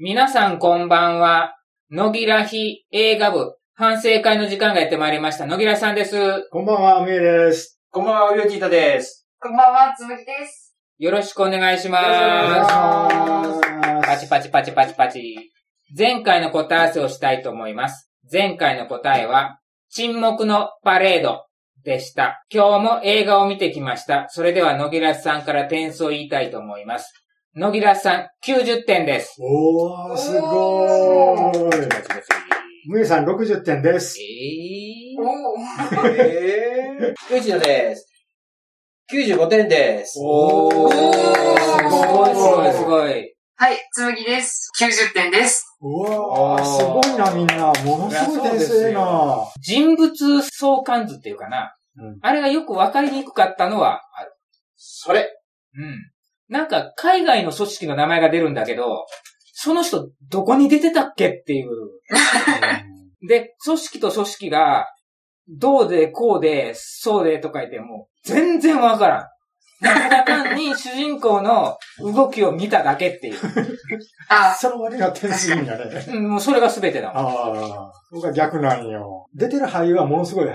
皆さんこんばんは。野木らひ映画部反省会の時間がやってまいりました。野木らさんです。こんばんは、みえです。こんばんは、ウヨティータです。こんばんは、つむぎです。よろしくお願いしまよろしくお願いしますパチパチパチパチパチ。前回の答え合わせをしたいと思います。前回の答えは、沈黙のパレードでした。今日も映画を見てきました。それでは野木らさんから点数を言いたいと思います。野木らさん90点です。おー、すごーい。むえさん60点です。えーおー。えー、ウヨティータです。95点です。おー、すごいすごいすごい。はい、つむぎです。90点です。うわー、すごいな、みんな。ものすごい点数ええな。人物相関図っていうかな。うんあれがよくわかりにくかったのはある。それ。うん。なんか、海外の組織の名前が出るんだけど、その人、どこに出てたっけっていう。で、組織と組織が、どうで、こうで、そうでとか言っても、全然わからん。ただ単に主人公の動きを見ただけっていう。あ、その割には点数いいんだね。うんもうそれが全てだもん。ああ、僕は逆なんよ。出てる俳優はものすごい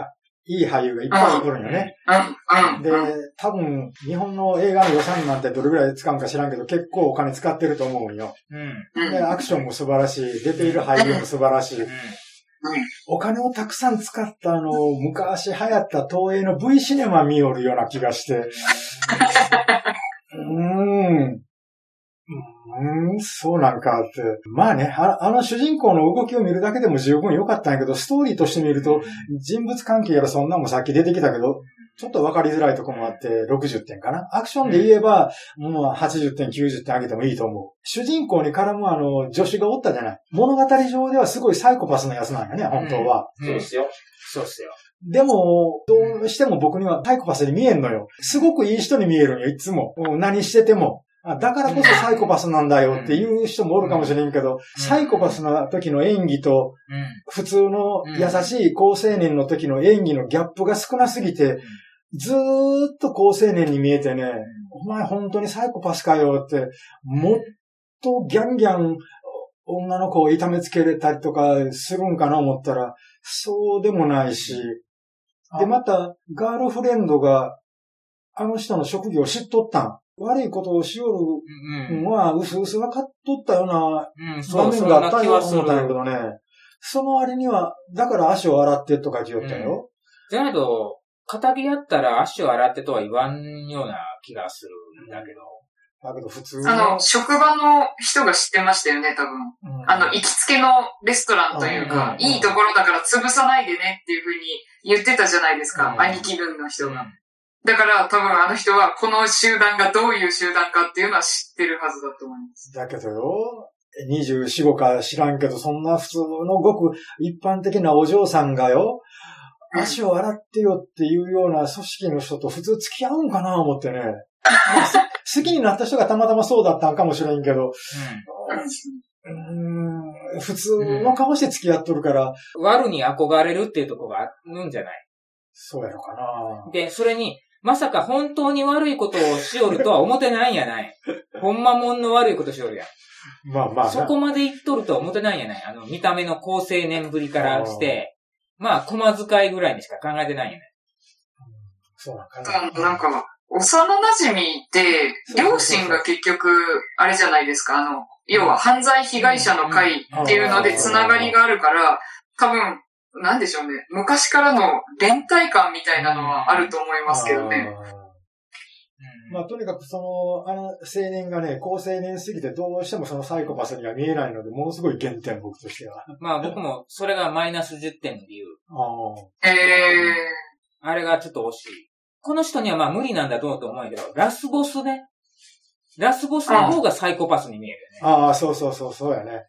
いい俳優がいっぱいおるんよね。うん、うん。で、多分、日本の映画の予算なんてどれぐらい使うんか知らんけど、結構お金使ってると思うんよ。うん。うん。で、アクションも素晴らしい。出ている俳優も素晴らしい。お金をたくさん使ったあの、昔流行った東映の V シネマ見よるような気がして。うーん。うーん、そうなんかって。まあねあ、あの主人公の動きを見るだけでも十分良かったんやけど、ストーリーとして見ると、人物関係やらそんなんもさっき出てきたけど、ちょっと分かりづらいとこもあって、60点かな。アクションで言えば、もう80点、90点上げてもいいと思う。主人公に絡むあの、助手がおったじゃない。物語上ではすごいサイコパスなやつなんやね、本当は。うん。そうですよ。そうっすよ。でも、どうしても僕にはサイコパスに見えんのよ。すごくいい人に見えるんよ、いつも。うん何してても。あだからこそサイコパスなんだよっていう人もおるかもしれんけど、サイコパスな時の演技と、うん。普通の優しい高青年の時の演技のギャップが少なすぎて、ずーっと高青年に見えてね、お前本当にサイコパスかよって、もっとギャンギャン女の子を痛めつけれたりとかするんかな思ったら、そうでもないし、で、また、ガールフレンドが、あの人の職業を知っとったん。悪いことをしようん。るのは、うすうす分かっとったような場面があったよ気はする思ったんやけどね。その割には、だから足を洗ってとか言おったよ。じゃないと、仇やったら足を洗ってとは言わんような気がするんだけど。だけど普通あの、職場の人が知ってましたよね、多分。うんあの、行きつけのレストランというか、うんいいところだから潰さないでねっていうふうに言ってたじゃないですか、うん兄貴分の人が。だから多分あの人はこの集団がどういう集団かっていうのは知ってるはずだと思います。だけどよ、24、5か知らんけど、そんな普通のごく一般的なお嬢さんがよ、足を洗ってよっていうような組織の人と普通付き合うんかな思ってね。好きになった人がたまたまそうだったんかもしれんけど、うーん普通の顔して付き合っとるから、うん。悪に憧れるっていうところがあるんじゃない？そうやろかな。で、それに、まさか本当に悪いことをしよるとは思ってないんやない。ほんまもんの悪いことしよるやん。まあまあな。そこまで言っとるとは思ってないんやない。あの、見た目の高青年ぶりからして、まあ、駒遣いぐらいにしか考えてないんやない。そうなんかうんなんか、幼馴染って、両親が結局、あれじゃないですか、あの、要は犯罪被害者の会っていうのでつながりがあるから、多分、なんでしょうね、昔からの連帯感みたいなのはあると思いますけどね。まあ、とにかくその、あの青年がね、高青年すぎてどうしてもそのサイコパスには見えないので、ものすごい減点、僕としては。まあ僕も、それがマイナス10点の理由。あえあれがちょっと惜しい。この人にはまあ無理なんだと思うと思うんやけど、ラスボスね。ラスボスの方がサイコパスに見えるよね。ああ、そうそうそう、そうやね。うん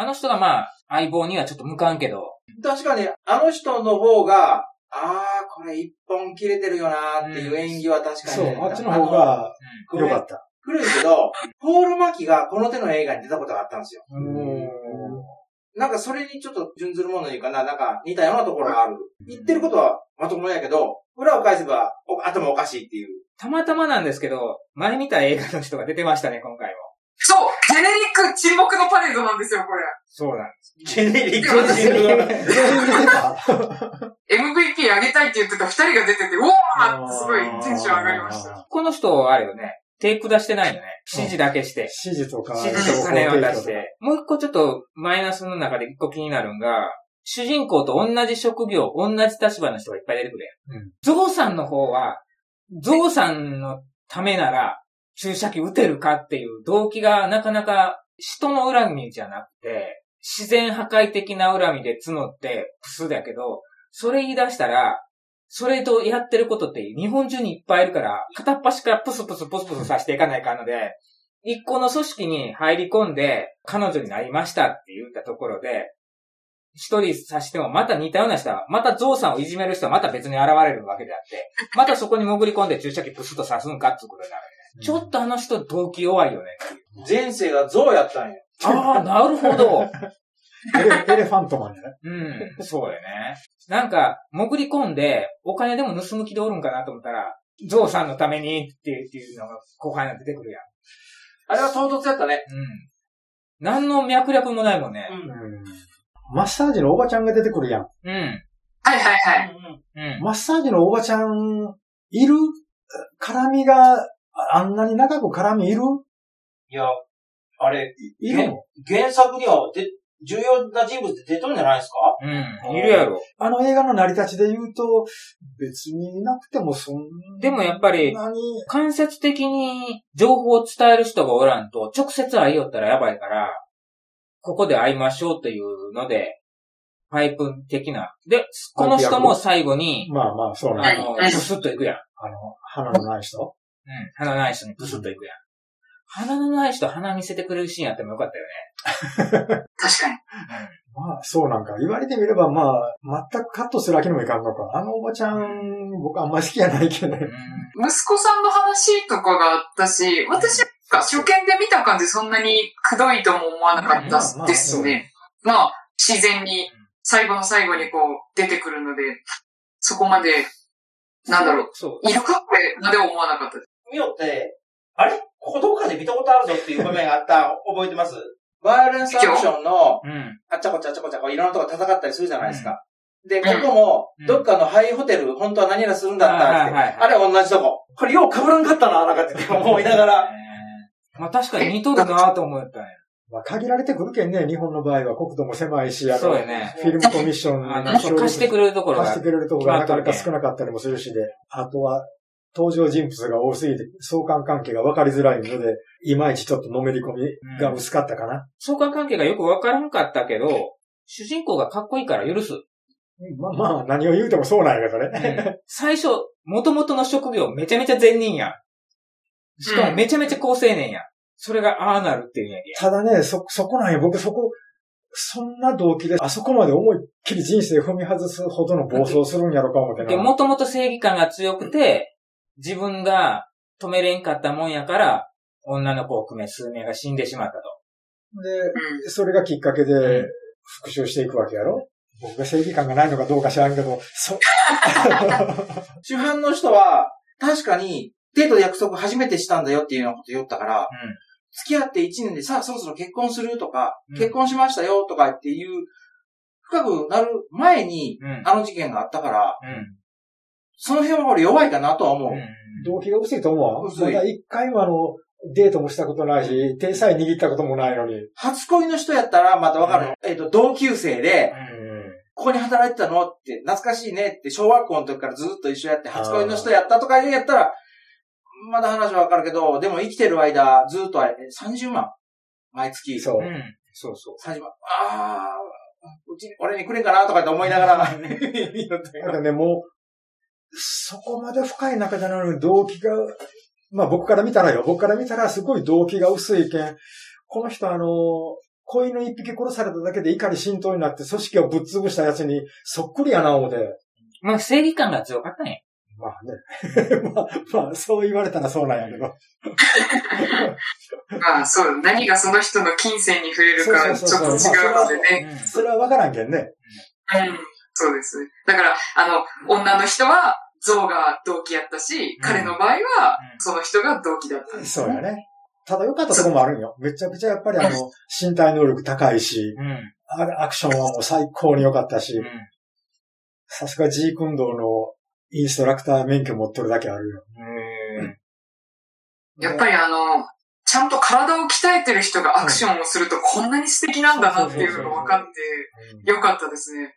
あの人がまあ、相棒にはちょっと向かんけど、確かに、あの人の方が、ああ、これ一本切れてるよなーっていう演技は確かにね、そう、あっちの方が良かった。古いけど、ポール・マキがこの手の映画に出たことがあったんですよ。うんなんかそれにちょっと準ずるものにかな、なんか似たようなところがある。言ってることはまともやけど、裏を返せばお頭おかしいっていう。たまたまなんですけど、前見た映画の人が出てましたね、今回も。そうジェネリック沈黙のパレードなんですよ、これ。そうなんジェネリックで私ジェネリック全員出てた MVP あげたいって言ってた二人が出てて、おーってすごいテンション上がりました。。この人、あれよね、手下してないよね。指示だけして。指示とか、指示と金を出して。もう一個ちょっとマイナスの中で一個気になるんが、主人公と同じ職業、同じ立場の人がいっぱい出てくるやん。うんゾウさんの方は、ゾウさんのためなら注射器打てるかっていう動機がなかなか人の恨みじゃなくて、自然破壊的な恨みで募ってプスだけど、それ言い出したら、それとやってることって日本中にいっぱいいるから、片っ端からプスプスプスプスさせていかないかので、一個の組織に入り込んで、彼女になりましたって言ったところで、一人さしてもまた似たような人は、またゾウさんをいじめる人はまた別に現れるわけであって、またそこに潜り込んで注射器プスッと刺すんかってことになる。ちょっとあの人動機弱いよね。前世がゾウやったんや。ああ、なるほど。エレエレファントマンじゃないうん、そうやね。なんか、潜り込んで、お金でも盗む気でおるんかなと思ったら、ゾウさんのためにってっていうのが後輩に出てくるやん。あれは唐突やったね。うん。何の脈略もないもんね。うん。うんマッサージのおばちゃんが出てくるやん。うん。はいはいはい。うん。マッサージのおばちゃん、いる絡みが、ああんなに長く絡みいる？いや、あれ、いるの？原作にはで重要な人物って出とんじゃないですか？うん。いるやろ。あの映画の成り立ちで言うと、別にいなくてもそんなに。でもやっぱり、何間接的に情報を伝える人がおらんと、直接会いよったらやばいから、ここで会いましょうっていうので、パイプ的な。で、この人も最後に、まあまあ、そうなんだ。あの、プスッと行くやん。あの、花のない人？うん。鼻のない人にプスッと行くやん。鼻のない人鼻見せてくれるシーンあってもよかったよね。確かに。まあ、そうなんか。言われてみれば、まあ、全くカットするわけにもいかんのか。あのおばちゃん、僕あんまり好きじゃないけどね。うん。息子さんの話とかがあったし、私が初見で見た感じそんなにくどいとも思わなかったですね。まあ、自然に最後の最後にこう出てくるので、そこまで、なんだろう、そう。いるかこれまでは思わなかった。見よって、あれ？ここどっかで見たことあるぞっていう場面があった、覚えてます？バイオレンスアクションの、うん。あっちゃこっちゃちゃこっちゃこういろんなとこ戦ったりするじゃないですか。で、んここもうん、どっかのハイホテル、本当は何がするんだったって、あれ同じとこ。これよう被らんかったな、なんかって思いながら。まあ確かに似とるなと思ったんや。まあ、限られてくるけんね、日本の場合は国土も狭いし、あの、そうやね。フィルムコミッションあの、貸してくれるところが貸して。くれるところがなかなか少なかったりもするしで、あとは、登場人物が多すぎて相関関係が分かりづらいので、いまいちちょっとのめり込みが薄かったかな。相関関係がよくわからんかったけど、主人公がかっこいいから許す。まあまあ、何を言うてもそうなんやけどね。最初、元々の職業めちゃめちゃ善人やん。しかもめちゃめちゃ高青年やん。それがああなるっていうんやけただね、そ、そこなんや。僕そこ、そんな動機で、あそこまで思いっきり人生踏み外すほどの暴走するんやろか思ってな。で、もともと正義感が強くて、自分が止めれんかったもんやから、女の子を含め数名が死んでしまったと。で、うん。それがきっかけでん復讐していくわけやろ？僕が正義感がないのかどうか知らんけど、そ、主犯の人は、確かに、デートで約束初めてしたんだよっていうようなこと言ったから、付き合って1年でさあそろそろ結婚するとか、うん結婚しましたよとかっていう、深くなる前に、うん。うん。あの事件があったから、うん。その辺は俺弱いかなとは思う。うん動機が薄いと思うわ。薄いまだ一回もあの、デートもしたことないし、手さえ握ったこともないのに。初恋の人やったらまたわかるの。えっ、と、同級生で、うんここに働いてたのって、懐かしいねって、小学校の時からずっと一緒やって、初恋の人やったとか言うんやったら、まだ話はわかるけど、でも生きてる間、ずっとあれ、30万毎月。そうう。ん。そうそう。30万。ああ、うち、俺にくれんかなとかって思いながら、なんかね、もう、そこまで深い中じゃないのに動機が、まあ僕から見たらよ、僕から見たらすごい動機が薄いけん、この人あの、子犬一匹殺されただけで怒り浸透になって組織をぶっ潰したやつにそっくりやな思って。まあ正義感が強かったんや。まあね。まあ、まあ、そう言われたらそうなんやけど。まあそう、何がその人の金銭に触れるかちょっと違うのでね。うんそれはわからんけんね。うん。そうです。だから、あの、女の人は、象が動機やったし、彼の場合は、その人が動機だったんです。そうやね。ただ良かったとこもあるんよ。めちゃくちゃやっぱりあの、身体能力高いし、うん。あれアクションはもう最高に良かったしう、ん。さすが G 運動のインストラクター免許持っとるだけあるよ。うんやっぱりあの、ちゃんと体を鍛えてる人がアクションをするとこんなに素敵なんだなっていうのが分かってよかったですね。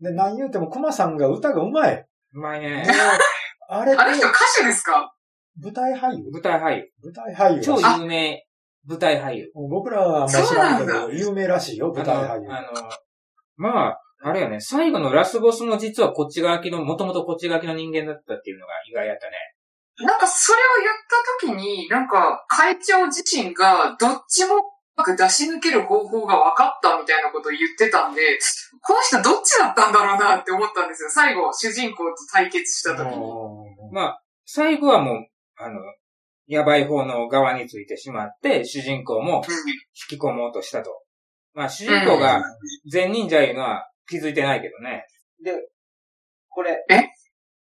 で、何言うても熊さんが歌が上手い。うまいね。あれ、あの人歌手ですか？舞台俳優？舞台俳優。舞台俳優超有名舞台俳優。僕らはあんまり知らんけど、そうなん有名らしいよ、舞台俳優。あの、あのまあ、あれよね、最後のラスボスも実はこっち側きの、もともとこっち側きの人間だったっていうのが意外やったね。なんかそれを言った時に、なんか会長自身がどっちもうまく出し抜ける方法が分かったみたいなことを言ってたんで、この人どっちだったんだろうなって思ったんですよ。最後、主人公と対決した時に。まあ、最後はもう、あの、やばい方の側についてしまって、主人公も引き込もうとしたと。まあ、主人公が善忍者いうのは気づいてないけどね。で、これ、え？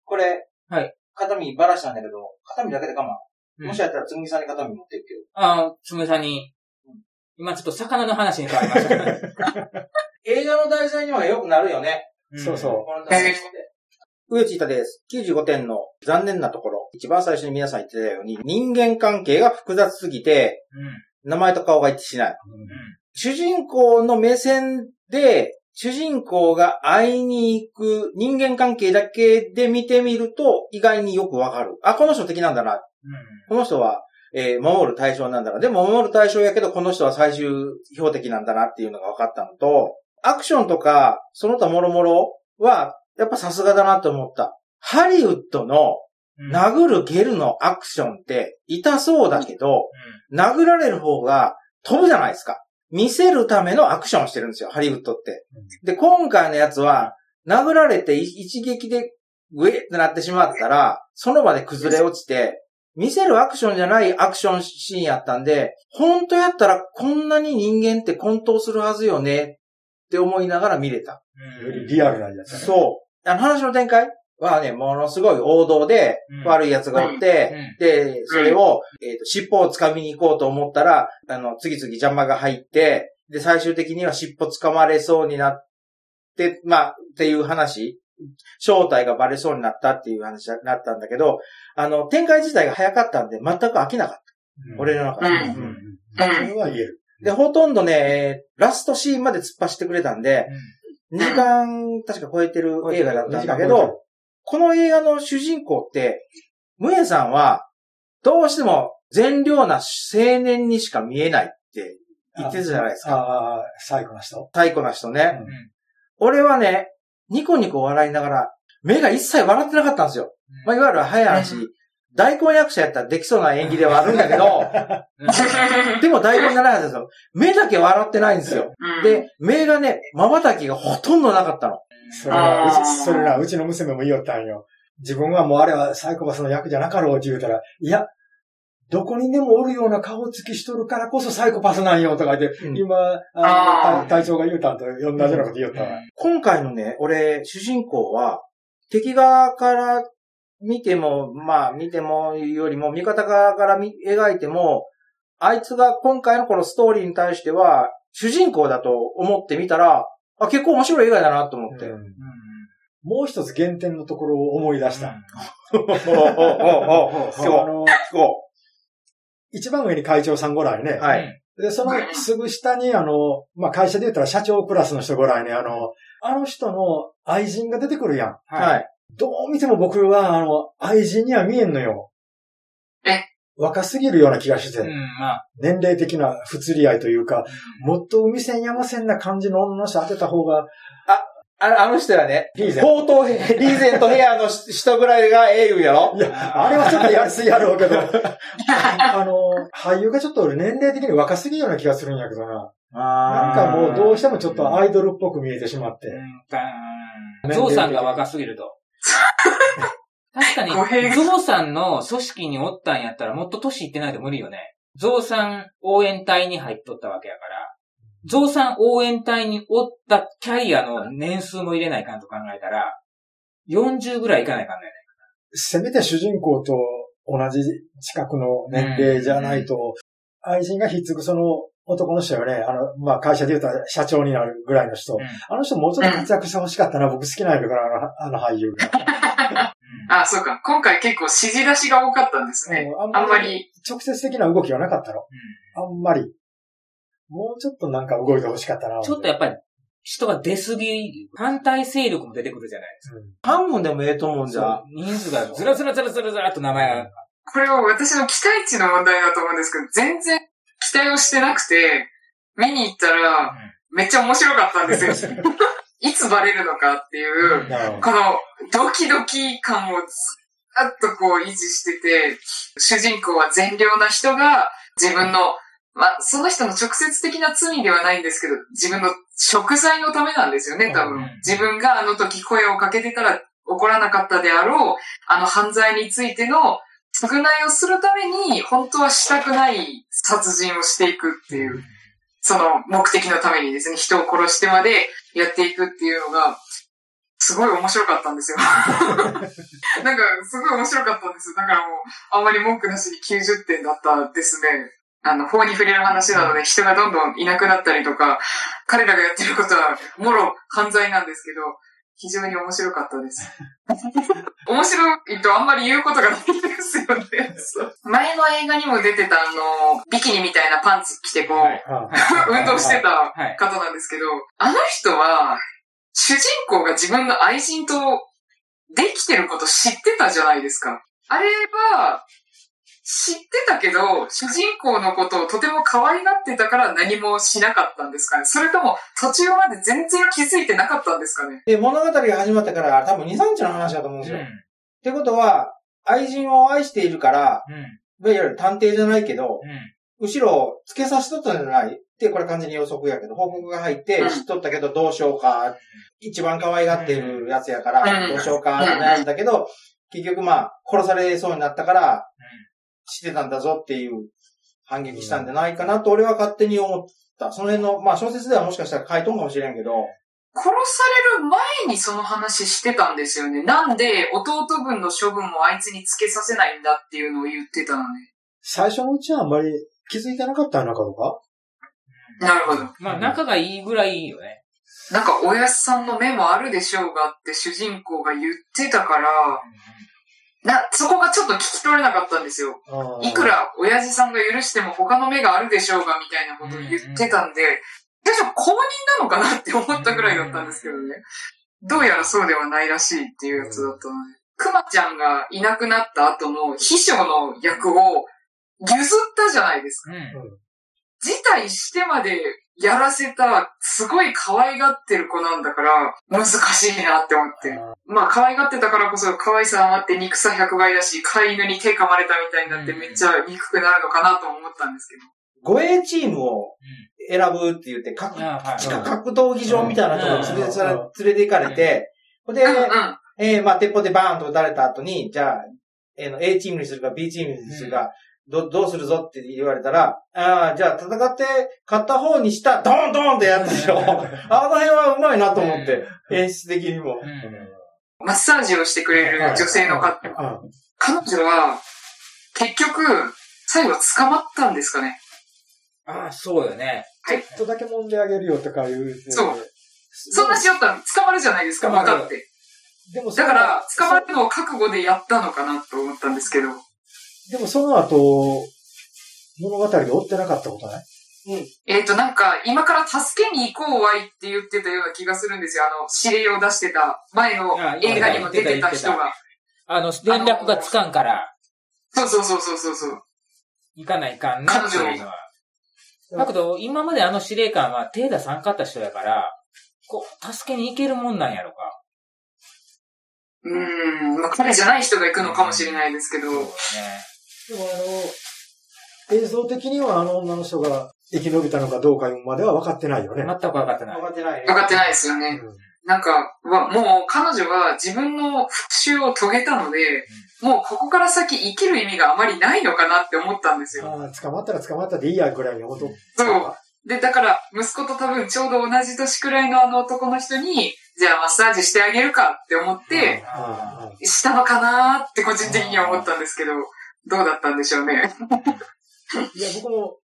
これ、はい。肩身ばらしたんだけど、肩身だけで我慢。うんもしやったらつむぎさんに肩身持っていくけど。ああ、つむさんに、今ちょっと魚の話に変わりましたね。映画の題材にはよくなるよね。そうそう。この題材って。上地板です。95点の残念なところ。一番最初に皆さん言ってたように、人間関係が複雑すぎて、うん。名前と顔が一致しない。うん。主人公の目線で、主人公が会いに行く人間関係だけで見てみると、意外によくわかる。あ、この人敵なんだな。この人は、えー守る対象なんだな。でも守る対象やけど、この人は最終標的なんだなっていうのが分かったのと、アクションとか、その他諸々は、やっぱさすがだなと思った。ハリウッドのうん。殴る蹴るのアクションって痛そうだけど、殴られる方が飛ぶじゃないですか。見せるためのアクションをしてるんですよ、ハリウッドって。で、今回のやつは、殴られてい一撃でグエってなってしまったら、その場で崩れ落ちて、見せるアクションじゃないアクションシーンやったんで、本当やったらこんなに人間って混沌するはずよねって思いながら見れた。うん。よりリアルなやつだね。そう。あの話の展開はね、ものすごい王道でうん悪い奴がおって、で、それを、えっ、と、尻尾を掴みに行こうと思ったら、あの、次々邪魔が入って、で、最終的には尻尾掴まれそうになって、まあ、っていう話。正体がバレそうになったっていう話になったんだけど、あの、展開自体が早かったんで、全く飽きなかった。うん俺の中で。うんうんうん。それは言える。で、ほとんどね、えーラストシーンまで突っ走ってくれたんで、2時間確か超えてる映画だったんだけど、この映画の主人公って、ムエさんは、どうしても善良な青年にしか見えないって言ってたじゃないですか。ああ、最後の人。太鼓な人ね。うん俺はね、ニコニコ笑いながら、目が一切笑ってなかったんですよ。まあ、いわゆる早い話、大根役者やったらできそうな演技ではあるんだけど、でも大根じゃないはずですよ。目だけ笑ってないんですよ。うん、で、目がね、瞬きがほとんどなかったの。それな、うち、それな、うちの娘も言いよったんよ。自分はもうあれはサイコパスの役じゃなかろうって言うたら、いや、どこにでもおるような顔つきしとるからこそサイコパスなんよとか言って、うん。今、あ隊長が言うたんと同じようなこと言おったわ。今回のね、俺、主人公は、敵側から見ても、まあ見てもよりも、味方側から見描いても、あいつが今回のこのストーリーに対しては、主人公だと思ってみたら、あ、結構面白い映画だなと思って。うん。もう一つ原点のところを思い出した。おおおおおおあの、そ一番上に会長さんご来ね。う。はい。で、そのすぐ下に、あの、まあ、会社で言ったら社長クラスの人ご来ね、あの、あの人の愛人が出てくるやん。ははい。い。どう見ても僕は、あの、愛人には見えんのよ。え？若すぎるような気がして、うん、まあ。年齢的な不釣り合いというか、もっと海線山線な感じの女の人当てた方が、あのあの人はね、リーゼン冒頭、リーゼントヘアの人ぐらいがええ言うやろ？いや、あれはちょっとやりすぎやろうけど、あの、俳優がちょっと俺年齢的に若すぎるような気がするんやけどな。なんかもうどうしてもちょっとアイドルっぽく見えてしまって。うん、ゾウさんが若すぎると。確かにゾウさんの組織におったんやったらもっと年いってないと無理よね。ゾウさん応援隊に入っとったわけやから、ゾウさん応援隊におったキャリアの年数も入れないかんと考えたら、40ぐらいいかないかんね。せめて主人公と同じ近くの年齢じゃないと、愛人がひっつくその男の人よね、あの、まあ、会社で言うたら社長になるぐらいの人。うんあの人もうちょっと活躍してほしかったな。僕好きなんやけどな、あのあの俳優が。あ、そうか。今回結構指示出しが多かったんですね。うんあんまり、直接的な動きはなかったの。あんまり。もうちょっとなんか動いてほしかったな。ちょっとやっぱり、人が出すぎ、反対勢力も出てくるじゃないですうん半分でもええと思うんじゃか。。人数がずらずらずらずらずらっと名前が。これは私の期待値の問題だと思うんですけど、全然期待をしてなくて、見に行ったら、めっちゃ面白かったんですよ。いつバレるのかっていう、このドキドキ感をずっとこう維持してて、主人公は善良な人が自分の、まあ、その人の直接的な罪ではないんですけど、自分の食材のためなんですよね、多分うん。自分があの時声をかけてたら怒らなかったであろう、あの犯罪についての償いをするために、本当はしたくない殺人をしていくっていう、その目的のためにですね、人を殺してまでやっていくっていうのが、すごい面白かったんですよ。なんか、すごい面白かったんですよ。だからもう、あんまり文句なしに90点だったですね。あの、法に触れる話なので、人がどんどんいなくなったりとか、彼らがやってることは、もろ犯罪なんですけど、非常に面白かったです。面白いとあんまり言うことがないんですよね。前の映画にも出てたあの、ビキニみたいなパンツ着てこう、はいうん運動してたはい。方なんですけど、あの人は、主人公が自分の愛人とできてること知ってたじゃないですか。あれは、知ってたけど、主人公のことをとても可愛がってたから何もしなかったんですかねそれとも途中まで全然気づいてなかったんですかねで、物語が始まってから多分2、3日の話だと思うんですよ。ってことは、愛人を愛しているから、うん。うん。いわゆる探偵じゃないけど、うん。後ろつけさしとったんじゃない？って、これ完全に予測やけど、報告が入ってうん知っとったけどどうしようか、一番可愛がってるやつやかうら、んどうしようかって悩んだけど、結局まあ、殺されそうになったから、知ってたんだぞっていう反撃したんじゃないかなと俺は勝手に思った。その辺の、まあ小説ではもしかしたら書いとんかもしれんけど、殺される前にその話してたんですよね。なんで弟分の処分もあいつにつけさせないんだっていうのを言ってたのね。最初のうちはあんまり気づいてなかったのかどうか？なるほど。まあ、仲がいいぐらいよね。なんか、おやすさんの目もあるでしょうがって主人公が言ってたから、な、そこがちょっと聞き取れなかったんですよ。いくら親父さんが許しても他の目があるでしょうがみたいなことを言ってたんで、最初公認なのかなって思ったぐらいだったんですけどね。どうやらそうではないらしいっていうやつだったので。くまちゃんがいなくなった後の秘書の役を譲ったじゃないですか。うん。辞退してまでやらせた、すごい可愛がってる子なんだから、難しいなって思って。まあ、可愛がってたからこそ、可愛さ余って憎さ100倍だし、飼い犬に手噛まれたみたいになってめっちゃ憎くなるのかなと思ったんですけど。護衛チームを選ぶって言って、格あはい地下格闘技場みたいなところに連れうん連れて行かれて、ほんで、うんうん。えー、まあ、鉄砲でバーンと撃たれた後に、じゃあ、えーの A チームにするか B チームにするか、ど、どうするぞって言われたら、ああ、じゃあ戦って勝った方にした、ドーンドーンってやったでしょ。あの辺はうまいなと思って、演出的にも。うん。マッサージをしてくれる女性の方。うん彼女は、結局、最後捕まったんですかね。ああ、そうよね。ちょっとだけ揉んであげるよとか言うて。そうそんなしよったら捕まるじゃないですか、捕まる分かって。でもだから、捕まるのを覚悟でやったのかなと思ったんですけど。でもその後、物語で追ってなかったことない？えっ、と、なんか、今から助けに行こうわいって言ってたような気がするんですよ。あの、指令を出してた、前のあ映画にも出てた人が。あの、連絡がつかんから、そうそうそうそうそうそう。行かないかんなっていうのは。だけど、今まであの司令官は手出さんかった人やから、こう、助けに行けるもんなんやろか。うーん、まあ、彼じゃない人が行くのかもしれないですけど。そうね。でもあの、映像的にはあの女の人が生き延びたのかどうかまでは分かってないよね。全く分かってない分。かってないね。分かってないですよね。なんか、わもう彼女は自分の復讐を遂げたので、もうここから先生きる意味があまりないのかなって思ったんですよ。ああ、捕まったら捕まったでいいやぐらいのこと。そう。で、だから、息子と多分ちょうど同じ年くらいのあの男の人に、じゃあマッサージしてあげるかって思って、したのかなーって個人的には思ったんですけど、どうだったんでしょうね。いや、僕も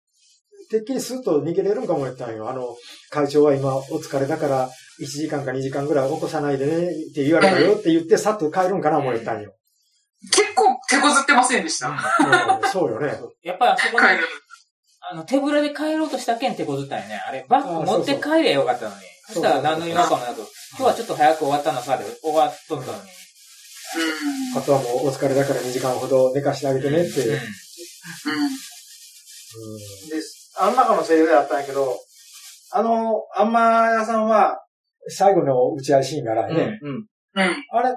てっきりスッと逃げれるんかもやったんよ。あの、会長は今お疲れだから、1時間か2時間ぐらい起こさないでねって言われたよって言って、さっと帰るんかな思ったんよ。結構手こずってませんでした。うんそうよね。やっぱりあそこに。あの、手ぶらで帰ろうとしたけん手こずったよね。あれ、バッグ持って帰りゃよかったのに。そしたら何の違和感もなく、今日はちょっと早く終わったのさで終わっとったのに。あとはもうお疲れだから2時間ほど寝かしてあげてねって。うんうんで、あの中のセリフであったんやけど、あの、あんま屋さんは、最後の打ち合いシーンがあらうん、ね。うん。うん。あれ、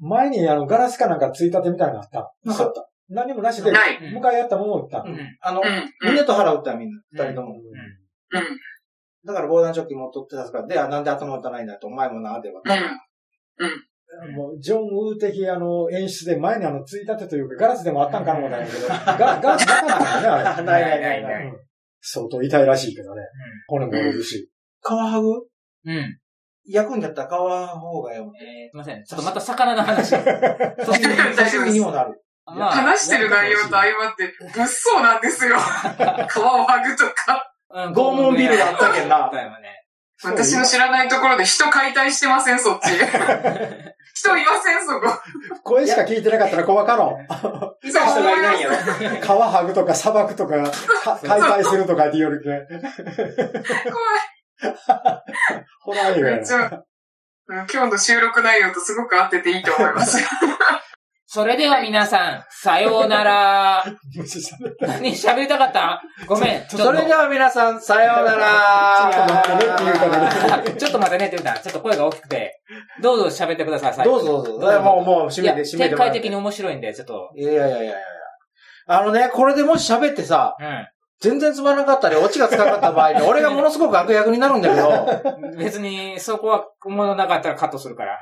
前にあのガラスかなんかついたてみたいなのあった？なかった。何もなしで、ない。向かい合ったものを打った？うんあのう、ん。胸と腹打ったよみんな、二人とも。うん。だから防弾チョッキ持っとってたか？ら、で、あなんで頭打たないんだと、お前もな、では。うん。もう、ジョン・ウー的あの演出で前にあのついたてというかガラスでもあったんかな思ったんやけど、ガ ガラスなかったんだね、あれ。ないないないない。うん相当痛いらしいけどね。骨も折れるし。カワハグ？うん。うん。焼くんだったらカワハ方がよ。えーすいません。ちょっとまた魚の話。刺身にもなる。まあ話してる内容と相まって、物騒なんですよ。皮を剥ぐとか。うん拷問ビルがあったけんな。私の知らないところで人解体してません、そっち。人いません、そこ。声しか聞いてなかったら怖かろ。いた人がいないんやろ。皮剥ぐとか砂漠とか、か解体するとかってよりね。ホラー映画めや今日の収録内容とすごく合ってていいと思います。それでは皆さん、さようなら。何喋りたかった？ごめん。それでは皆さん、さようなら。ちょっと待ってねって言うからねあちょっと待ってねって言ったちょっと声が大きくて。どうぞ喋ってください、最後どうぞどうぞ。もう、もう、閉いや、めて、閉めて展。開的に面白いんで、ちょっと。いやいやいやいやいや。あのね、これでもし喋ってさ、う全然つまらなかったり、オチがつかなかった場合に、俺がものすごく悪役になるんだけど、ん。別に、そこは、思いのなかったらカットするから。